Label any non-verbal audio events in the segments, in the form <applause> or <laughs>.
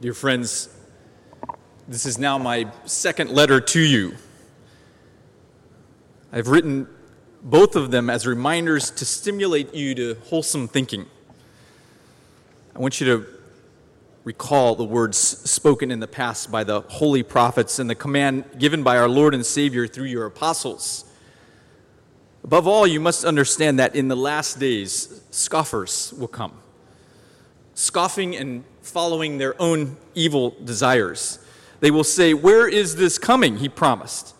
Dear friends, this is now my second letter to you. I've written both of them as reminders to stimulate you to wholesome thinking. I want you to recall the words spoken in the past by the holy prophets and the command given by our Lord and Savior through your apostles. Above all, you must understand that in the last days, scoffers will come, scoffing and following their own evil desires. They will say, Where is this coming? He promised.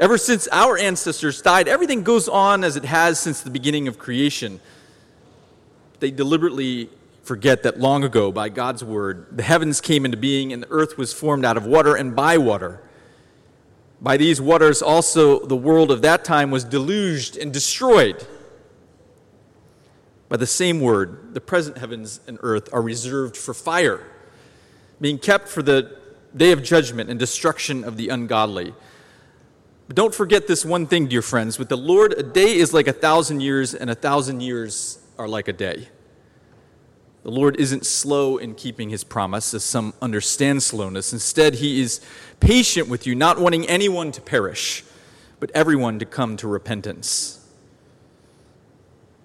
Ever since our ancestors died, everything goes on as it has since the beginning of creation. They deliberately forget that long ago, by God's word, the heavens came into being and the earth was formed out of water and by water. By these waters, also, the world of that time was deluged and destroyed. By the same word, the present heavens and earth are reserved for fire, being kept for the day of judgment and destruction of the ungodly. But don't forget this one thing, dear friends. With the Lord, a day is like a thousand years, and a thousand years are like a day. The Lord isn't slow in keeping his promise, as some understand slowness. Instead, he is patient with you, not wanting anyone to perish, but everyone to come to repentance.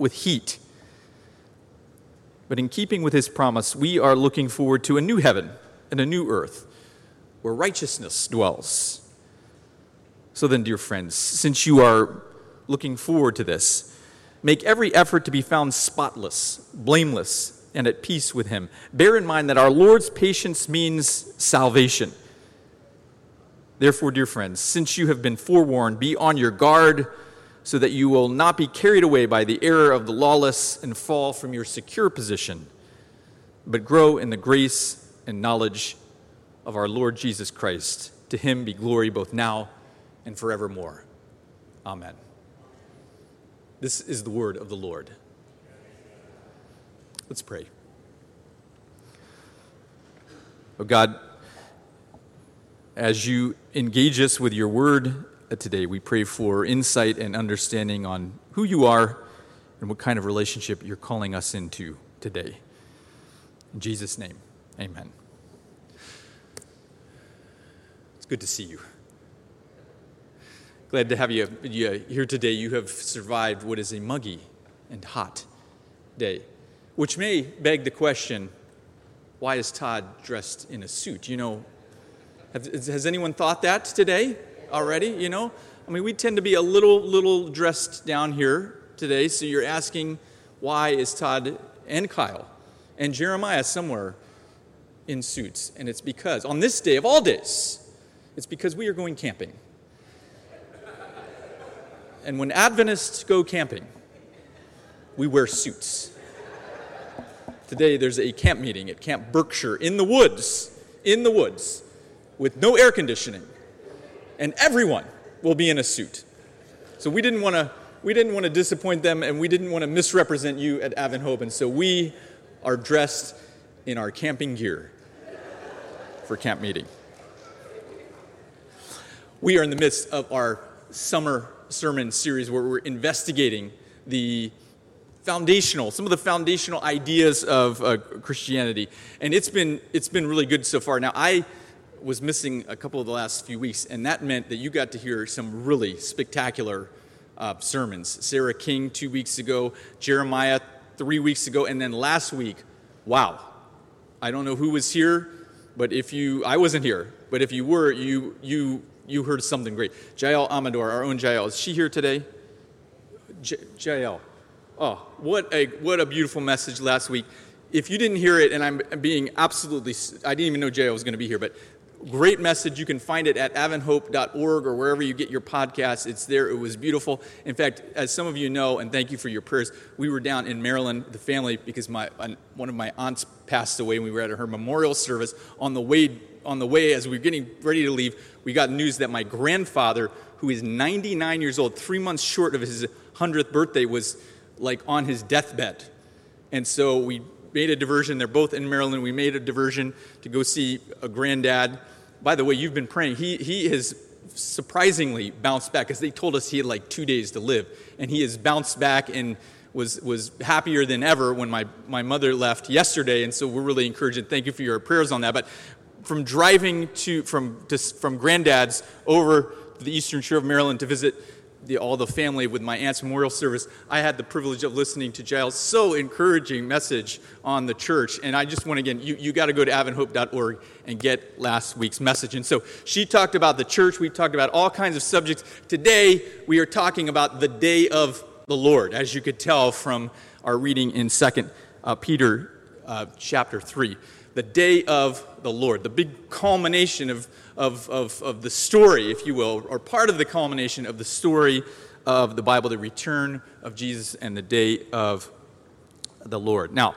with heat. But in keeping with his promise, we are looking forward to a new heaven and a new earth where righteousness dwells. So then, dear friends, since you are looking forward to this, make every effort to be found spotless, blameless, and at peace with Him. Bear in mind that our Lord's patience means salvation. Therefore, dear friends, since you have been forewarned, be on your guard so that you will not be carried away by the error of the lawless and fall from your secure position, but grow in the grace and knowledge of our Lord Jesus Christ. To him be glory both now and forevermore. Amen. This is the word of the Lord. Let's pray. Oh God, as you engage us with your word today, we pray for insight and understanding on who you are and what kind of relationship you're calling us into today. In Jesus' name, amen. It's good to see you. Glad to have you, here today. You have survived what is a muggy and hot day, which may beg the question why is Todd dressed in a suit? You know, has anyone thought that today already? You know, I mean, we tend to be a little, little dressed down here today, so you're asking why is Todd and Kyle and Jeremiah somewhere in suits? And it's because on this day of all days, it's because we are going camping. And when Adventists go camping, we wear suits. Today there's a camp meeting at Camp Berkshire in the woods, in the woods, with no air conditioning. And everyone will be in a suit. So we didn't want to we didn't want to disappoint them and we didn't want to misrepresent you at Advent Hope. And so we are dressed in our camping gear for camp meeting. We are in the midst of our summer sermon series where we're investigating the foundational, some of the foundational ideas of uh, Christianity, and it's been it's been really good so far. Now I was missing a couple of the last few weeks, and that meant that you got to hear some really spectacular uh, sermons. Sarah King two weeks ago, Jeremiah three weeks ago, and then last week, wow! I don't know who was here, but if you, I wasn't here, but if you were, you you you heard something great. Jael Amador, our own Jael, is she here today? J- Jael. Oh, what a, what a beautiful message last week. If you didn't hear it, and I'm being absolutely, I didn't even know Jael was going to be here, but Great message. You can find it at adventhope.org or wherever you get your podcasts. It's there. It was beautiful. In fact, as some of you know, and thank you for your prayers, we were down in Maryland, the family, because my one of my aunts passed away, and we were at her memorial service. On the way, on the way, as we were getting ready to leave, we got news that my grandfather, who is 99 years old, three months short of his 100th birthday, was like on his deathbed. And so we made a diversion. They're both in Maryland. We made a diversion to go see a granddad by the way, you've been praying. He, he has surprisingly bounced back because they told us he had like two days to live. And he has bounced back and was, was happier than ever when my, my mother left yesterday. And so we're really encouraging. Thank you for your prayers on that. But from driving to, from, to, from granddad's over the Eastern Shore of Maryland to visit the, all the family with my aunt's memorial service, I had the privilege of listening to Jael's so encouraging message on the church. And I just want to, again, you, you got to go to adventhope.org and get last week's message. And so she talked about the church. We talked about all kinds of subjects. Today, we are talking about the day of the Lord, as you could tell from our reading in 2 uh, Peter uh, chapter 3. The day of the Lord, the big culmination of of, of, of the story, if you will, or part of the culmination of the story of the Bible, the return of Jesus and the day of the Lord. Now,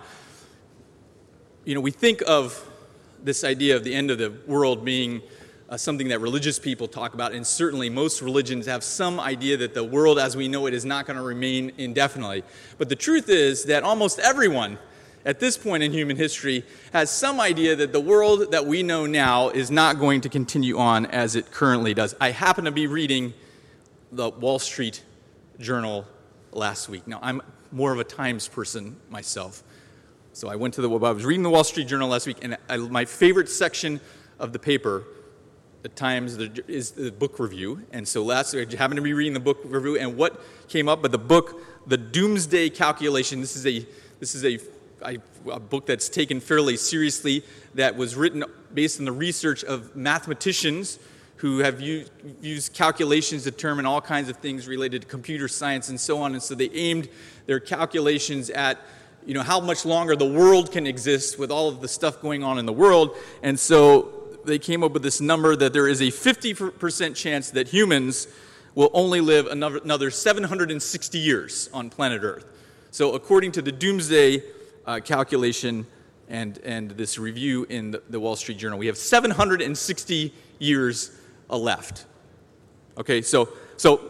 you know, we think of this idea of the end of the world being uh, something that religious people talk about, and certainly most religions have some idea that the world as we know it is not going to remain indefinitely. But the truth is that almost everyone at this point in human history has some idea that the world that we know now is not going to continue on as it currently does. I happen to be reading the Wall Street Journal last week. Now, I'm more of a Times person myself. So I went to the, I was reading the Wall Street Journal last week, and I, my favorite section of the paper at Times is the book review. And so last week, I happened to be reading the book review, and what came up, but the book, The Doomsday Calculation, this is a, this is a a book that's taken fairly seriously that was written based on the research of mathematicians who have used, used calculations to determine all kinds of things related to computer science and so on. And so they aimed their calculations at you know how much longer the world can exist with all of the stuff going on in the world. And so they came up with this number that there is a 50% chance that humans will only live another, another 760 years on planet Earth. So according to the Doomsday uh, calculation and, and this review in the, the, Wall Street Journal. We have 760 years left. Okay, so, so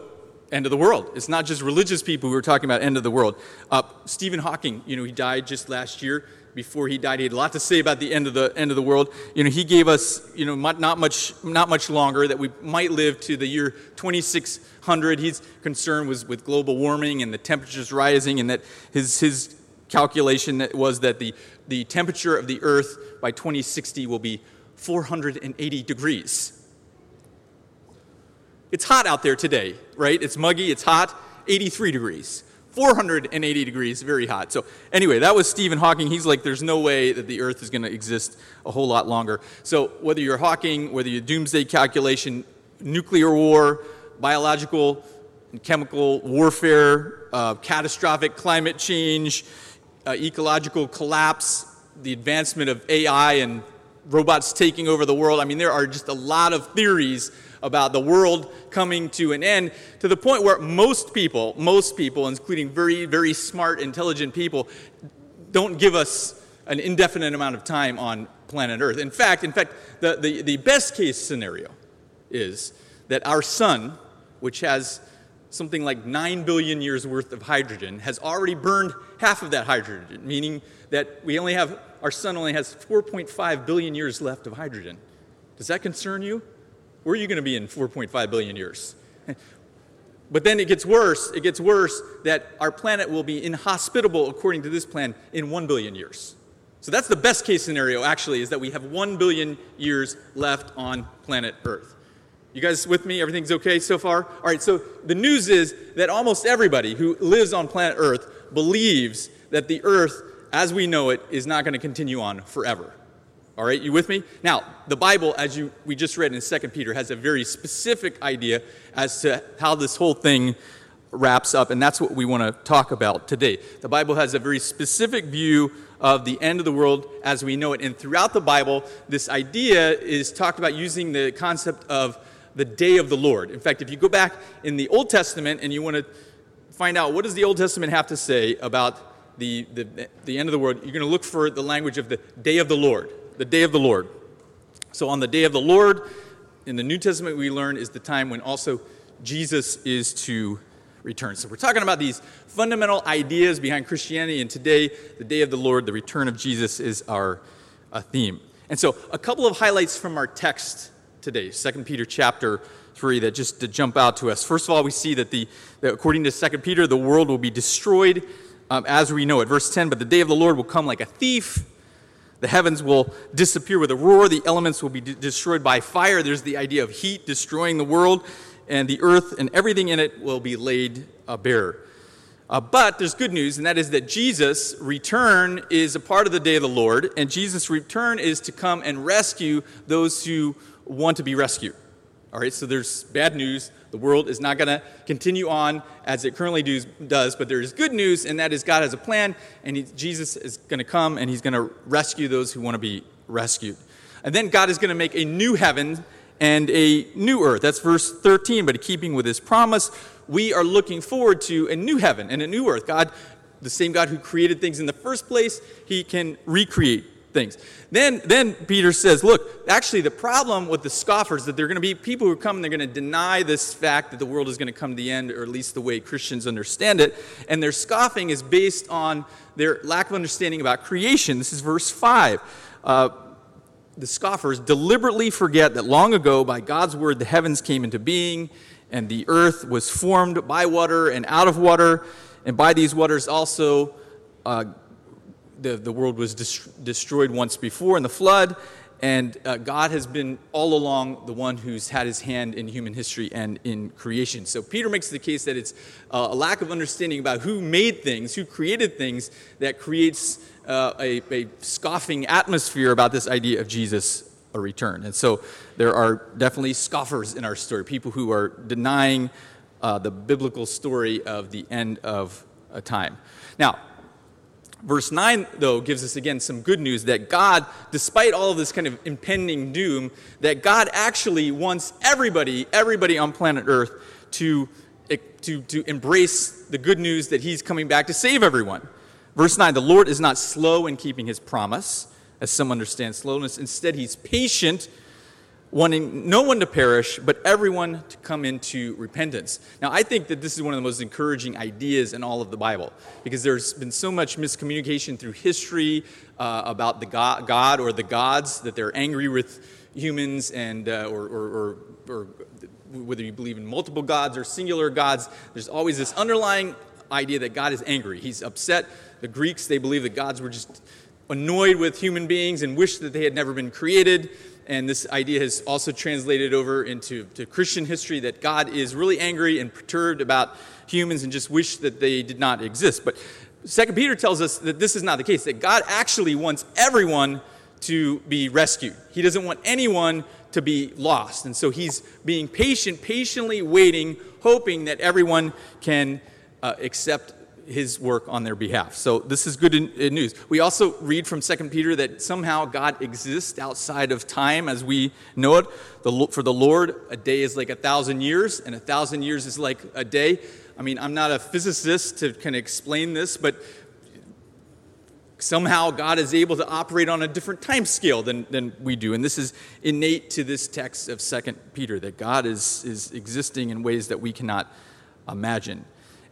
end of the world. It's not just religious people who are talking about end of the world. Uh, Stephen Hawking, you know, he died just last year. Before he died, he had a lot to say about the end of the end of the world. You know, he gave us, you know, not much, not much longer that we might live to the year 2600. His concern was with global warming and the temperatures rising, and that his his calculation was that the, the temperature of the Earth by 2060 will be 480 degrees. It's hot out there today, right? It's muggy, it's hot, 83 degrees. 480 degrees, very hot. So, anyway, that was Stephen Hawking. He's like, there's no way that the Earth is going to exist a whole lot longer. So, whether you're Hawking, whether you're doomsday calculation, nuclear war, biological and chemical warfare, uh, catastrophic climate change, uh, ecological collapse, the advancement of AI and robots taking over the world. I mean, there are just a lot of theories about the world coming to an end to the point where most people, most people, including very, very smart, intelligent people, don't give us an indefinite amount of time on planet Earth. In fact, in fact, the, the, the best case scenario is that our sun, which has something like 9 billion years worth of hydrogen, has already burned half of that hydrogen, meaning that we only have, our sun only has 4.5 billion years left of hydrogen. Does that concern you? Where are you going to be in 4.5 billion years? <laughs> But then it gets worse. It gets worse that our planet will be inhospitable, according to this plan, in 1 billion years. So that's the best case scenario, actually, is that we have 1 billion years left on planet Earth. You guys with me? Everything's okay so far? All right, so the news is that almost everybody who lives on planet Earth believes that the Earth, as we know it, is not going to continue on forever. All right, you with me? Now, the Bible, as you, we just read in 2 Peter, has a very specific idea as to how this whole thing wraps up, and that's what we want to talk about today. The Bible has a very specific view of the end of the world as we know it. And throughout the Bible, this idea is talked about using the concept of the day of the Lord. In fact, if you go back in the Old Testament and you want to find out what does the Old Testament have to say about the, the, the end of the world, you're going to look for the language of the day of the Lord. The day of the Lord. So on the day of the Lord, in the New Testament, we learn is the time when also Jesus is to return. So we're talking about these fundamental ideas behind Christianity, and today, the day of the Lord, the return of Jesus, is our uh, theme. And so, a couple of highlights from our text today, 2 Peter chapter 3, that just to jump out to us. First of all, we see that, the, that according to 2 Peter, the world will be destroyed um, as we know it. Verse 10 But the day of the Lord will come like a thief. The heavens will disappear with a roar. The elements will be d- destroyed by fire. There's the idea of heat destroying the world and the earth and everything in it will be laid uh, bare. Uh, but there's good news, and that is that Jesus' return is a part of the day of the Lord, and Jesus' return is to come and rescue those who want to be rescued. All right, so there's bad news. The world is not going to continue on as it currently do, does, but there is good news, and that is God has a plan, and he, Jesus is going to come and he's going to rescue those who want to be rescued. And then God is going to make a new heaven and a new earth. That's verse 13. But keeping with his promise, we are looking forward to a new heaven and a new earth. God, the same God who created things in the first place, he can recreate things. Then, then Peter says, look, actually, the problem with the scoffers is that they're going to be people who come and they're going to deny this fact that the world is going to come to the end, or at least the way Christians understand it. And their scoffing is based on their lack of understanding about creation. This is verse 5. Uh, the scoffers deliberately forget that long ago, by God's word, the heavens came into being, and the earth was formed by water and out of water, and by these waters also uh, the, the world was destroyed once before in the flood. And uh, God has been all along the one who's had his hand in human history and in creation. So Peter makes the case that it's uh, a lack of understanding about who made things, who created things, that creates uh, a, a scoffing atmosphere about this idea of Jesus a return. And so there are definitely scoffers in our story, people who are denying uh, the biblical story of the end of a time. Now, verse 9, though, gives us again some good news that God, despite all of this kind of impending doom, that God actually wants everybody, everybody on planet Earth to, eh, to, to embrace the good news that He's coming back to save everyone. Verse 9 The Lord is not slow in keeping his promise, as some understand slowness. Instead, he's patient, wanting no one to perish, but everyone to come into repentance. Now, I think that this is one of the most encouraging ideas in all of the Bible because there's been so much miscommunication through history uh, about the God, God, or the gods, that they're angry with humans and, uh, or, or, or, or whether you believe in multiple gods or singular gods, there's always this underlying idea that God is angry. He's upset the Greeks, they believed that gods were just annoyed with human beings and wished that they had never been created. And this idea has also translated over into to Christian history that God is really angry and perturbed about humans and just wish that they did not exist. But Second Peter tells us that this is not the case, that God actually wants everyone to be rescued. He doesn't want anyone to be lost. And so he's being patient, patiently waiting, hoping that everyone can uh, accept his work on their behalf. So this is good news. We also read from 2 Peter that somehow God exists outside of time as we know it. The, for the Lord, a day is like a thousand years, and a thousand years is like a day. I mean, I'm not a physicist to kind of explain this, but somehow God is able to operate on a different time scale than, than we do. And this is innate to this text of 2 Peter, that God is, is existing in ways that we cannot imagine.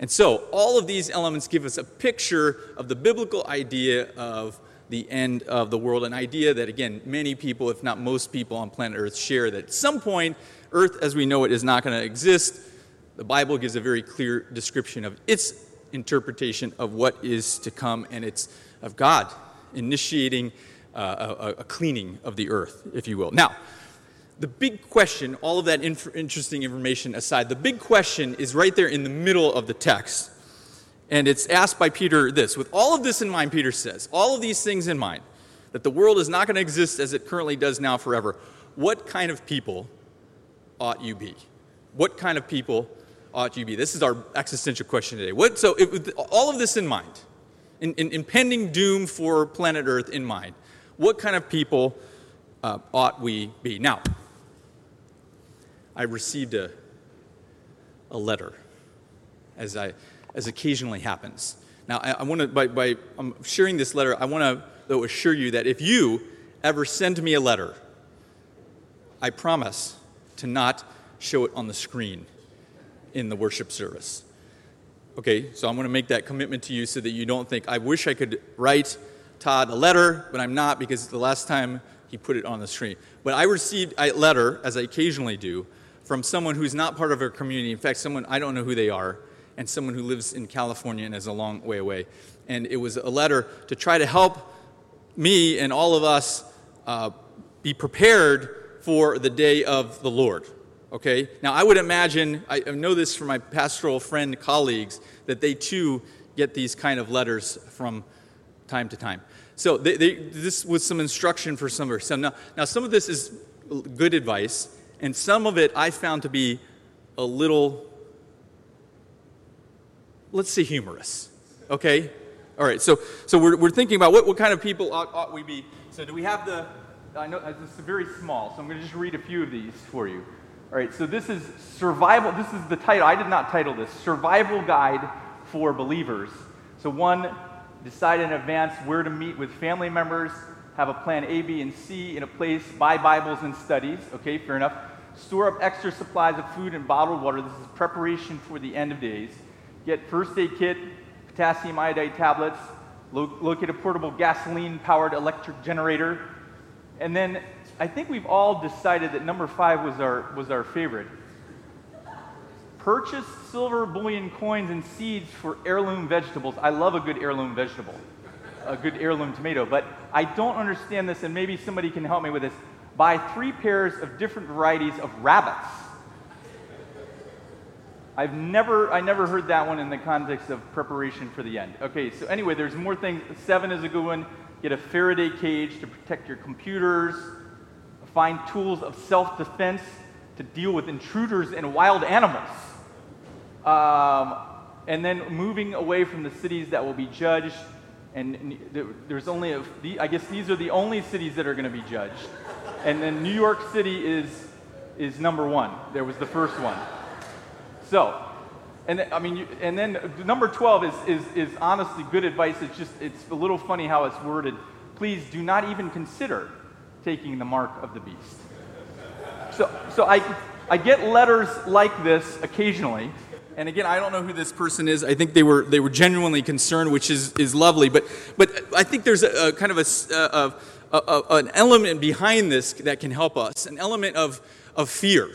And so, all of these elements give us a picture of the biblical idea of the end of the world, an idea that, again, many people, if not most people on planet Earth, share that at some point, Earth as we know it is not going to exist. The Bible gives a very clear description of its interpretation of what is to come, and it's of God initiating uh, a, a cleaning of the earth, if you will. Now, the big question, all of that inf- interesting information aside, the big question is right there in the middle of the text. And it's asked by Peter this With all of this in mind, Peter says, all of these things in mind, that the world is not going to exist as it currently does now forever, what kind of people ought you be? What kind of people ought you be? This is our existential question today. What, so, it, with all of this in mind, in, in impending doom for planet Earth in mind, what kind of people uh, ought we be? Now, I received a, a letter, as, I, as occasionally happens. Now, I, I want to, by, by I'm sharing this letter, I want to, assure you that if you ever send me a letter, I promise to not show it on the screen in the worship service. Okay, so I'm going to make that commitment to you so that you don't think, I wish I could write Todd a letter, but I'm not because the last time he put it on the screen. But I received a letter, as I occasionally do, from someone who's not part of our community. In fact, someone, I don't know who they are, and someone who lives in California and is a long way away. And it was a letter to try to help me and all of us uh, be prepared for the day of the Lord. Okay? Now, I would imagine, I know this from my pastoral friend colleagues, that they too get these kind of letters from time to time. So, they, they, this was some instruction for some of us. So now, now, some of this is good advice, and some of it I found to be a little, let's say, humorous. Okay? All right, so, so we're, we're thinking about what, what kind of people ought, ought we be. So, do we have the I know uh, it's very small, so I'm going to just read a few of these for you. All right, so this is survival. This is the title. I did not title this Survival Guide for Believers. So, one, decide in advance where to meet with family members, have a plan A, B, and C in a place, buy Bibles and studies. Okay, fair enough. Store up extra supplies of food and bottled water. This is preparation for the end of days. Get first aid kit, potassium iodide tablets, locate a portable gasoline powered electric generator and then I think we've all decided that number five was our, was our favorite. Purchase silver bullion coins and seeds for heirloom vegetables. I love a good heirloom vegetable, a good heirloom tomato, but I don't understand this, and maybe somebody can help me with this. Buy three pairs of different varieties of rabbits. I've never, I never heard that one in the context of preparation for the end. Okay, so anyway, there's more things. Seven is a good one. Get a Faraday cage to protect your computers. Find tools of self defense to deal with intruders and wild animals. Um, and then moving away from the cities that will be judged. And there's only, a, I guess these are the only cities that are going to be judged. And then New York City is, is number one. There was the first one. So, and then, I mean, and then number 12 is, is, is honestly good advice. It's just, it's a little funny how it's worded. Please do not even consider taking the mark of the beast. So, so I, I get letters like this occasionally. And again, I don't know who this person is. I think they were, they were genuinely concerned, which is, is lovely. But, but I think there's a, a kind of a, a, an element behind this that can help us, an element of, of fear.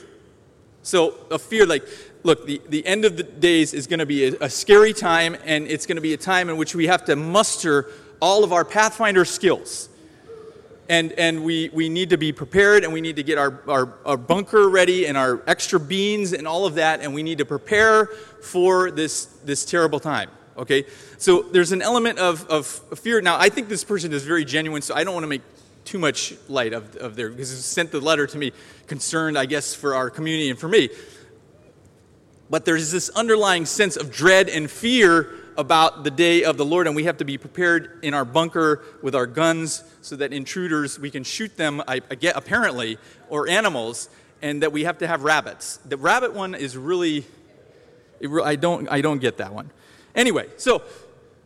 So, a fear like, look, the, the end of the days is going to be a scary time, and it's going to be a time in which we have to muster all of our Pathfinder skills. And, and we, we need to be prepared, and we need to get our, our, our bunker ready, and our extra beans, and all of that, and we need to prepare for this, this terrible time. Okay? So there's an element of, of fear. Now, I think this person is very genuine, so I don't want to make too much light of, of their, because he sent the letter to me concerned, I guess, for our community and for me. But there's this underlying sense of dread and fear about the day of the Lord, and we have to be prepared in our bunker with our guns so that intruders, we can shoot them, I, I get, apparently, or animals, and that we have to have rabbits. The rabbit one is really, I, don't, I don't get that one. Anyway, so,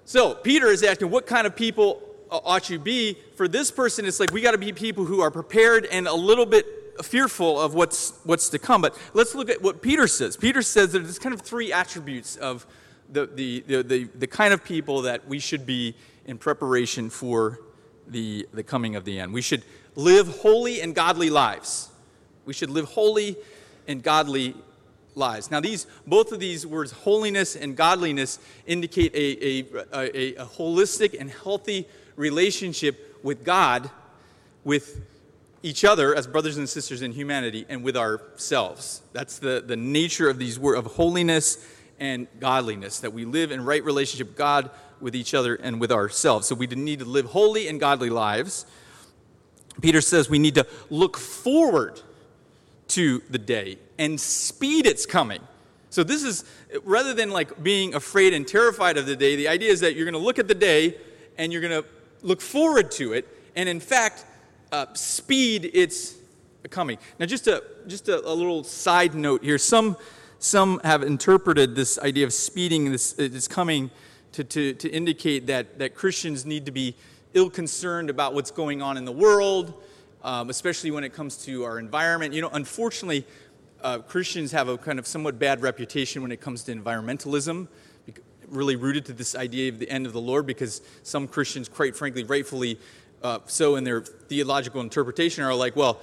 so Peter is asking, what kind of people ought you be? For this person, it's like we got to be people who are prepared and a little bit fearful of what's, what's to come. But let's look at what Peter says. Peter says there's kind of three attributes of the, the, the, the, kind of people that we should be in preparation for the, the coming of the end. We should live holy and godly lives. We should live holy and godly lives. Now, these, both of these words, holiness and godliness, indicate a, a, a, a holistic and healthy relationship with God, with each other as brothers and sisters in humanity and with ourselves. That's the, the nature of these words of holiness and godliness, that we live in right relationship with God, with each other, and with ourselves. So we need to live holy and godly lives. Peter says we need to look forward to the day and speed its coming. So this is rather than like being afraid and terrified of the day, the idea is that you're going to look at the day and you're going to look forward to it, and in fact, uh, speed its coming. Now, just a just a, a, little side note here. Some some have interpreted this idea of speeding this is coming to, to, to indicate that, that Christians need to be ill concerned about what's going on in the world, um, especially when it comes to our environment. You know, unfortunately, uh, Christians have a kind of somewhat bad reputation when it comes to environmentalism, really rooted to this idea of the end of the Lord, because some Christians, quite frankly, rightfully uh, so in their theological interpretation, are like, well,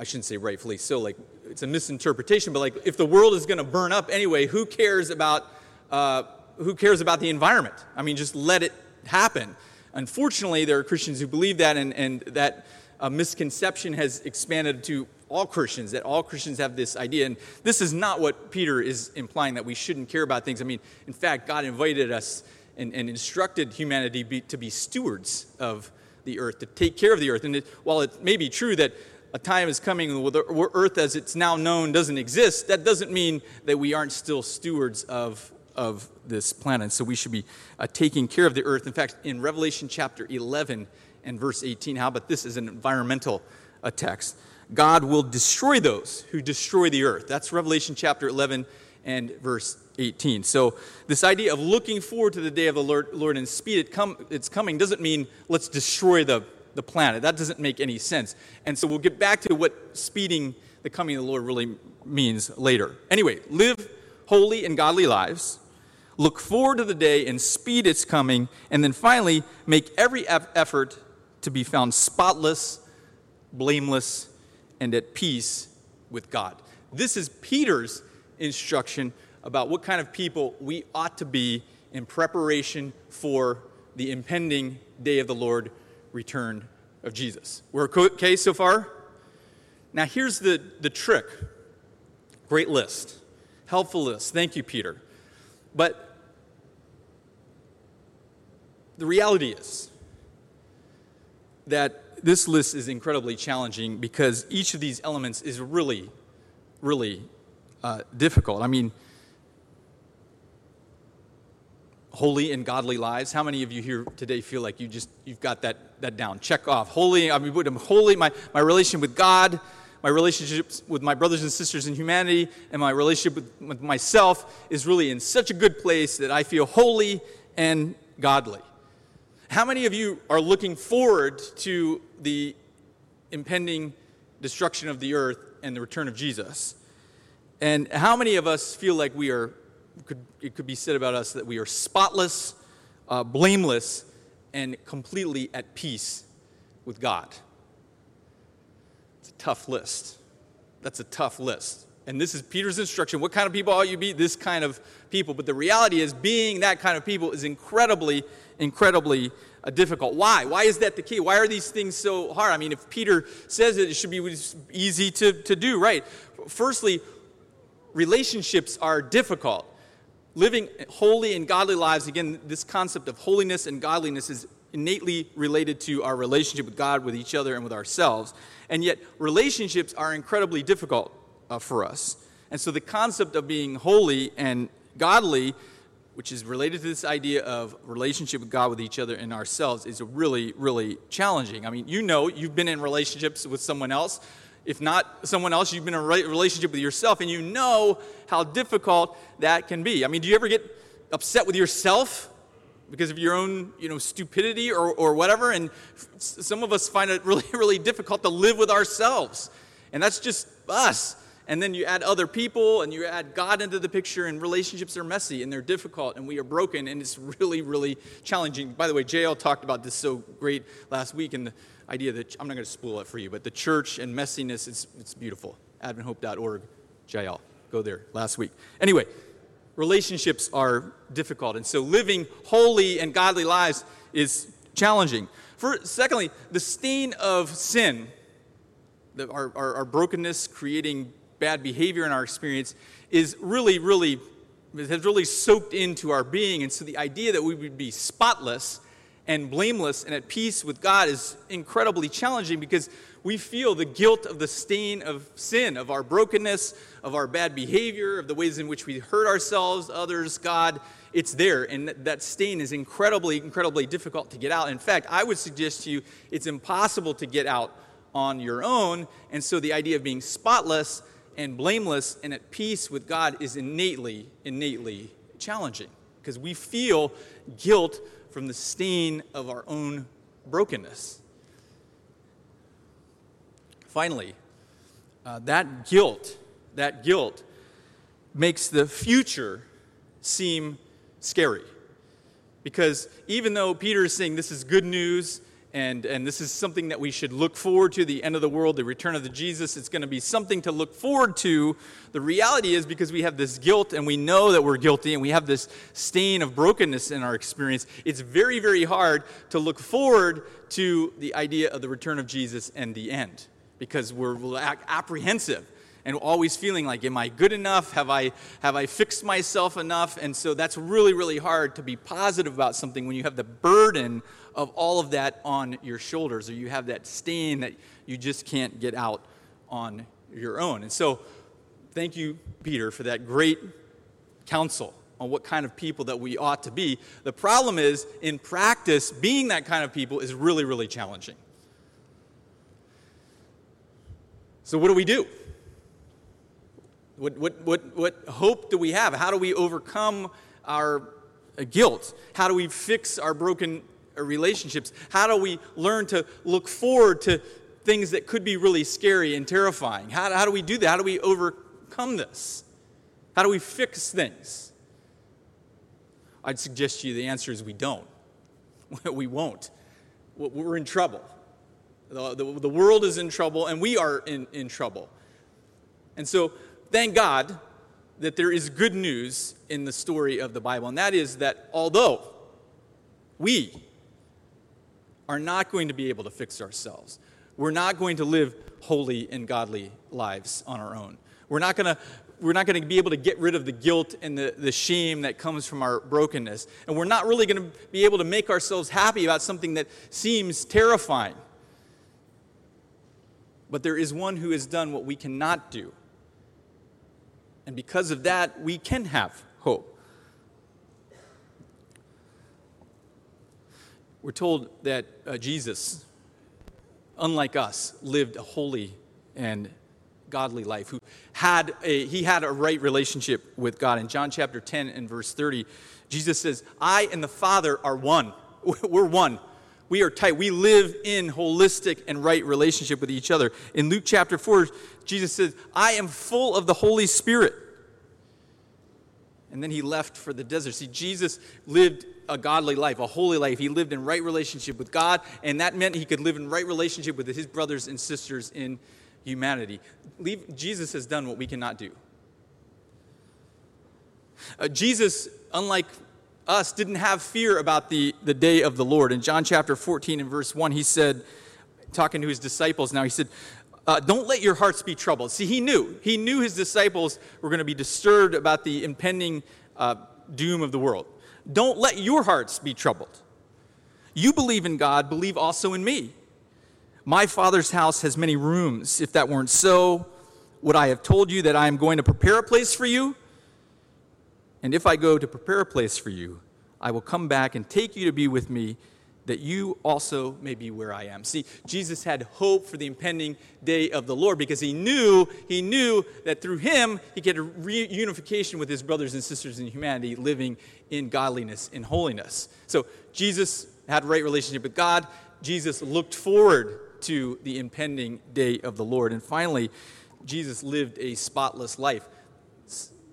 I shouldn't say rightfully so, like it's a misinterpretation, but like if the world is going to burn up anyway, who cares about uh, who cares about the environment? I mean, just let it happen. Unfortunately, there are Christians who believe that, and, and that uh, misconception has expanded to all Christians, that all Christians have this idea. And this is not what Peter is implying, that we shouldn't care about things. I mean, in fact, God invited us and, and instructed humanity be, to be stewards of the earth, to take care of the earth. And it, while it may be true that a time is coming when the earth as it's now known doesn't exist, that doesn't mean that we aren't still stewards of, of this planet. So we should be uh, taking care of the earth. In fact, in Revelation chapter 11 and verse 18, how about this is an environmental uh, text? God will destroy those who destroy the earth. That's Revelation chapter 11 and verse 18. So, this idea of looking forward to the day of the Lord, Lord and speed it come, it's coming doesn't mean let's destroy the the planet. That doesn't make any sense. And so we'll get back to what speeding the coming of the Lord really means later. Anyway, live holy and godly lives, look forward to the day and speed its coming, and then finally make every effort to be found spotless, blameless, and at peace with God. This is Peter's instruction about what kind of people we ought to be in preparation for the impending day of the Lord return of Jesus. We're okay so far? Now, here's the, the trick great list, helpful list. Thank you, Peter. But the reality is that this list is incredibly challenging because each of these elements is really, really uh, difficult. I mean, holy and godly lives. How many of you here today feel like you just you've got that that down? Check off. Holy, I mean, I'm holy. My my relationship with God, my relationships with my brothers and sisters in humanity, and my relationship with, with myself is really in such a good place that I feel holy and godly. How many of you are looking forward to the impending destruction of the earth and the return of Jesus? And how many of us feel like we are could, it could be said about us that we are spotless, uh, blameless, and completely at peace with God. It's a tough list. That's a tough list. And this is Peter's instruction. What kind of people ought you be? This kind of people. But the reality is, being that kind of people is incredibly, incredibly uh, difficult. Why? Why is that the key? Why are these things so hard? I mean, if Peter says it, it should be easy to, to do, right? Firstly, relationships are difficult living holy and godly lives, again, this concept of holiness and godliness is innately related to our relationship with God, with each other, and with ourselves. And yet, relationships are incredibly difficult uh, for us. And so, the concept of being holy and godly, which is related to this idea of relationship with God, with each other, and ourselves, is really, really challenging. I mean, you know, you've been in relationships with someone else if not someone else, you've been in a relationship with yourself, and you know how difficult that can be. I mean, do you ever get upset with yourself because of your own, you know, stupidity or, or whatever? And some of us find it <laughs> really, really difficult to live with ourselves. And that's just us. And then you add other people and you add God into the picture, and relationships are messy and they're difficult and we are broken, and it's really, really challenging. By the way, Jael talked about this so great last week in the idea that I'm not going to spoil it for you, but the church and messiness, it's, it's beautiful. AdventHope.org, Jael. Go there last week. Anyway, relationships are difficult, and so living holy and godly lives is challenging. For, secondly, the stain of sin, the, our, our, our brokenness creating bad behavior in our experience, is really, really, has really soaked into our being. And so the idea that we would be spotless and blameless and at peace with God is incredibly challenging because we feel the guilt of the stain of sin, of our brokenness, of our bad behavior, of the ways in which we hurt ourselves, others, God. It's there, and that stain is incredibly, incredibly difficult to get out. In fact, I would suggest to you it's impossible to get out on your own. And so the idea of being spotless and blameless and at peace with God is innately, innately challenging because we feel guilt from the stain of our own brokenness. Finally, uh, that guilt, that guilt makes the future seem scary. Because even though Peter is saying this is good news, and, and this is something that we should look forward to the end of the world, the return of the Jesus. It's going to be something to look forward to. The reality is because we have this guilt and we know that we're guilty and we have this stain of brokenness in our experience, it's very, very hard to look forward to the idea of the return of Jesus and the end because we're apprehensive and always feeling like, am I good enough? Have I, have I fixed myself enough? And so that's really, really hard to be positive about something when you have the burden of all of that on your shoulders, or you have that stain that you just can't get out on your own. And so, thank you, Peter, for that great counsel on what kind of people that we ought to be. The problem is, in practice, being that kind of people is really, really challenging. So, what do we do? What, what, what, what hope do we have? How do we overcome our guilt? How do we fix our broken relationships? How do we learn to look forward to things that could be really scary and terrifying? How, how do we do that? How do we overcome this? How do we fix things? I'd suggest to you the answer is we don't. <laughs> we won't. We're in trouble. The, the, the world is in trouble, and we are in, in trouble. And so, thank God that there is good news in the story of the Bible, and that is that although we are not going to be able to fix ourselves. We're not going to live holy and godly lives on our own. We're not going to we're not going to be able to get rid of the guilt and the, the shame that comes from our brokenness. And we're not really going to be able to make ourselves happy about something that seems terrifying. But there is one who has done what we cannot do. And because of that, we can have hope. We're told that uh, Jesus, unlike us, lived a holy and godly life, who had a, he had a right relationship with God. In John chapter 10 and verse 30, Jesus says, I and the Father are one. <laughs> We're one. We are tight. We live in holistic and right relationship with each other. In Luke chapter 4, Jesus says, I am full of the Holy Spirit. And then he left for the desert. See, Jesus lived a godly life, a holy life. He lived in right relationship with God, and that meant he could live in right relationship with his brothers and sisters in humanity. Jesus has done what we cannot do. Uh, Jesus, unlike us, didn't have fear about the, the day of the Lord. In John chapter 14 and verse 1, he said, talking to his disciples now, he said, uh, Don't let your hearts be troubled. See, he knew. He knew his disciples were going to be disturbed about the impending uh, doom of the world. Don't let your hearts be troubled. You believe in God, believe also in me. My Father's house has many rooms. If that weren't so, would I have told you that I am going to prepare a place for you? And if I go to prepare a place for you, I will come back and take you to be with me that you also may be where I am. See, Jesus had hope for the impending day of the Lord because he knew, he knew that through him he could get a reunification with his brothers and sisters in humanity living in godliness in holiness. So Jesus had a right relationship with God. Jesus looked forward to the impending day of the Lord. And finally, Jesus lived a spotless life.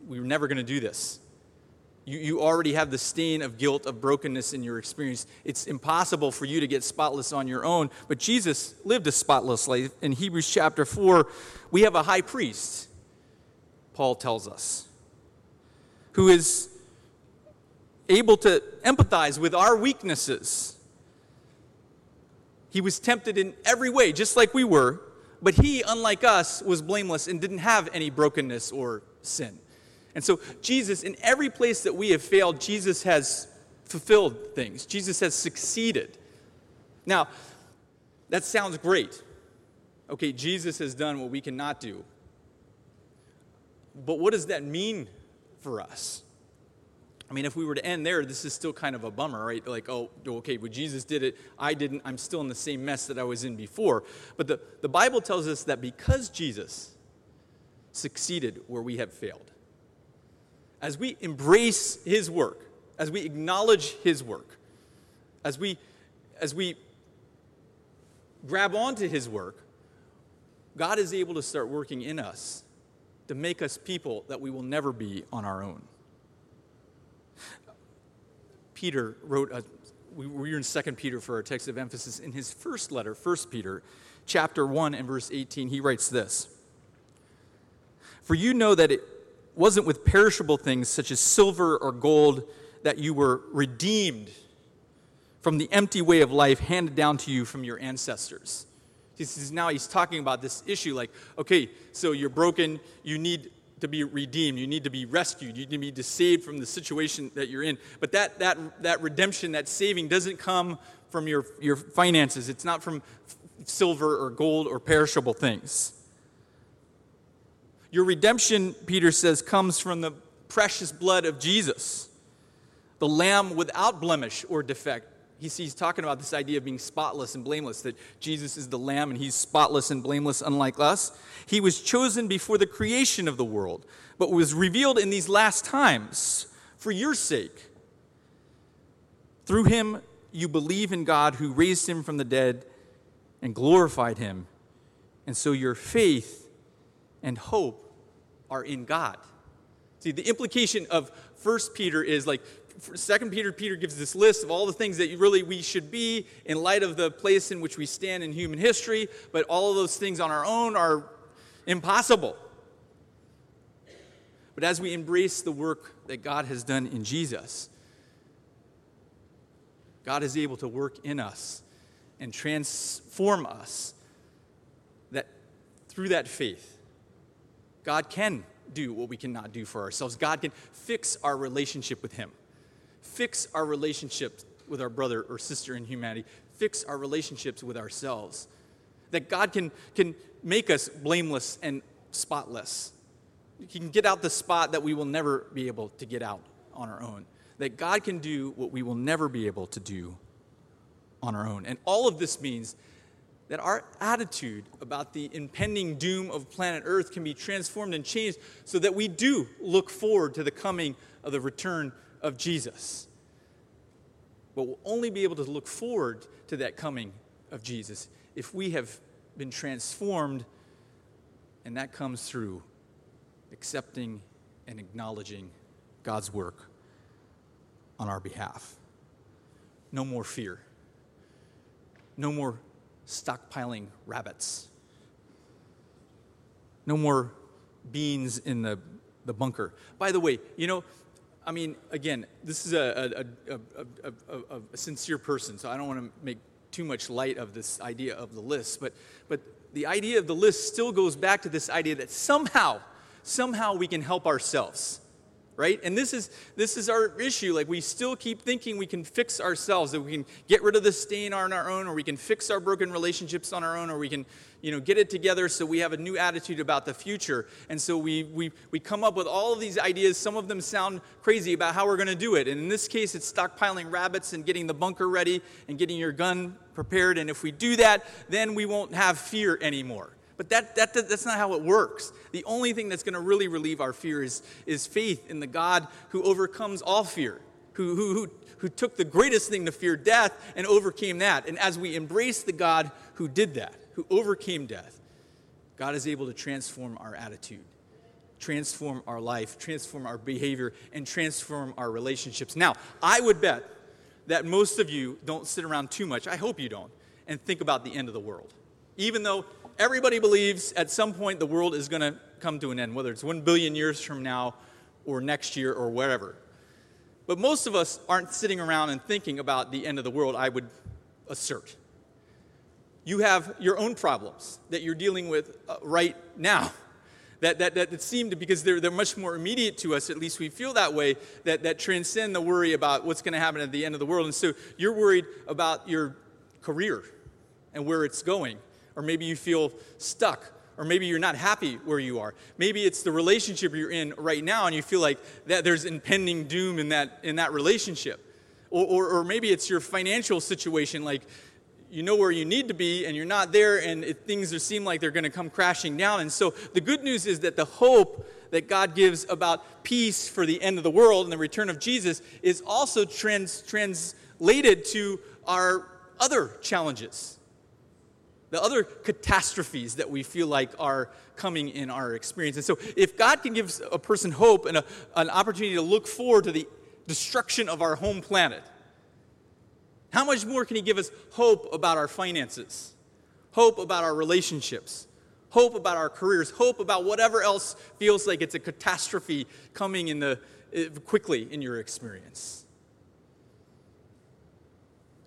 We were never going to do this. You, you already have the stain of guilt, of brokenness in your experience. It's impossible for you to get spotless on your own, but Jesus lived a spotless life. In Hebrews chapter 4, we have a high priest, Paul tells us, who is able to empathize with our weaknesses. He was tempted in every way, just like we were, but he, unlike us, was blameless and didn't have any brokenness or sin. And so, Jesus, in every place that we have failed, Jesus has fulfilled things. Jesus has succeeded. Now, that sounds great. Okay, Jesus has done what we cannot do. But what does that mean for us? I mean, if we were to end there, this is still kind of a bummer, right? Like, oh, okay, well, Jesus did it, I didn't, I'm still in the same mess that I was in before. But the, the Bible tells us that because Jesus succeeded where we have failed, as we embrace his work, as we acknowledge his work, as we, as we grab onto his work, God is able to start working in us to make us people that we will never be on our own. Peter wrote, a, we were in 2 Peter for our text of emphasis. In his first letter, 1 Peter, chapter 1 and verse 18, he writes this For you know that it wasn't with perishable things such as silver or gold that you were redeemed from the empty way of life handed down to you from your ancestors. He says now he's talking about this issue like, okay, so you're broken, you need to be redeemed. You need to be rescued. You need to be saved from the situation that you're in. But that, that, that redemption, that saving, doesn't come from your, your finances. It's not from silver or gold or perishable things. Your redemption, Peter says, comes from the precious blood of Jesus, the Lamb without blemish or defect, he's, he's talking about this idea of being spotless and blameless, that Jesus is the Lamb and he's spotless and blameless, unlike us. He was chosen before the creation of the world, but was revealed in these last times for your sake. Through him, you believe in God who raised him from the dead and glorified him. And so your faith and hope are in God. See, the implication of 1 Peter is like Second Peter, Peter gives this list of all the things that really we should be in light of the place in which we stand in human history, but all of those things on our own are impossible. But as we embrace the work that God has done in Jesus, God is able to work in us and transform us that through that faith, God can do what we cannot do for ourselves. God can fix our relationship with Him fix our relationships with our brother or sister in humanity, fix our relationships with ourselves. That God can, can make us blameless and spotless. He can get out the spot that we will never be able to get out on our own. That God can do what we will never be able to do on our own. And all of this means that our attitude about the impending doom of planet Earth can be transformed and changed so that we do look forward to the coming of the return of Jesus. But we'll only be able to look forward to that coming of Jesus if we have been transformed, and that comes through accepting and acknowledging God's work on our behalf. No more fear. No more stockpiling rabbits. No more beans in the, the bunker. By the way, you know, I mean, again, this is a, a, a, a, sincere person, so I don't want to make too much light of this idea of the list. But, but the idea of the list still goes back to this idea that somehow, somehow we can help ourselves right? And this is this is our issue. Like we still keep thinking we can fix ourselves that we can get rid of the stain on our own or we can fix our broken relationships on our own or we can you know get it together so we have a new attitude about the future. And so we we, we come up with all of these ideas. Some of them sound crazy about how we're going to do it. And in this case it's stockpiling rabbits and getting the bunker ready and getting your gun prepared. And if we do that then we won't have fear anymore but that, that, that's not how it works. The only thing that's going to really relieve our fear is, is faith in the God who overcomes all fear, who, who, who, who took the greatest thing to fear, death, and overcame that. And as we embrace the God who did that, who overcame death, God is able to transform our attitude, transform our life, transform our behavior, and transform our relationships. Now, I would bet that most of you don't sit around too much, I hope you don't, and think about the end of the world. Even though everybody believes at some point the world is going to come to an end, whether it's one billion years from now or next year or wherever. But most of us aren't sitting around and thinking about the end of the world, I would assert. You have your own problems that you're dealing with uh, right now. <laughs> that, that, that, seem to, because they're, they're much more immediate to us, at least we feel that way, that, that transcend the worry about what's going to happen at the end of the world. And so you're worried about your career and where it's going. Or maybe you feel stuck. Or maybe you're not happy where you are. Maybe it's the relationship you're in right now and you feel like that there's impending doom in that, in that relationship. Or, or, or maybe it's your financial situation, like you know where you need to be and you're not there and it, things seem like they're going to come crashing down. And so the good news is that the hope that God gives about peace for the end of the world and the return of Jesus is also trans, translated to our other challenges, the other catastrophes that we feel like are coming in our experience. And so if God can give a person hope and a, an opportunity to look forward to the destruction of our home planet, how much more can He give us hope about our finances, hope about our relationships, hope about our careers, hope about whatever else feels like it's a catastrophe coming in the, eh, quickly in your experience?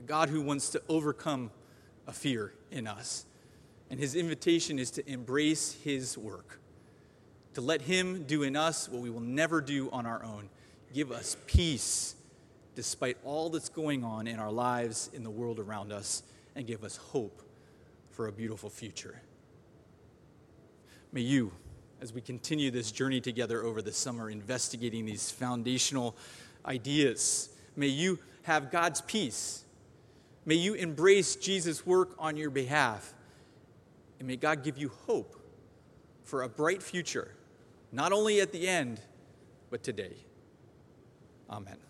A God who wants to overcome a fear in us. And his invitation is to embrace his work, to let him do in us what we will never do on our own give us peace despite all that's going on in our lives, in the world around us, and give us hope for a beautiful future. May you, as we continue this journey together over the summer, investigating these foundational ideas, may you have God's peace. May you embrace Jesus' work on your behalf. And may God give you hope for a bright future, not only at the end, but today. Amen.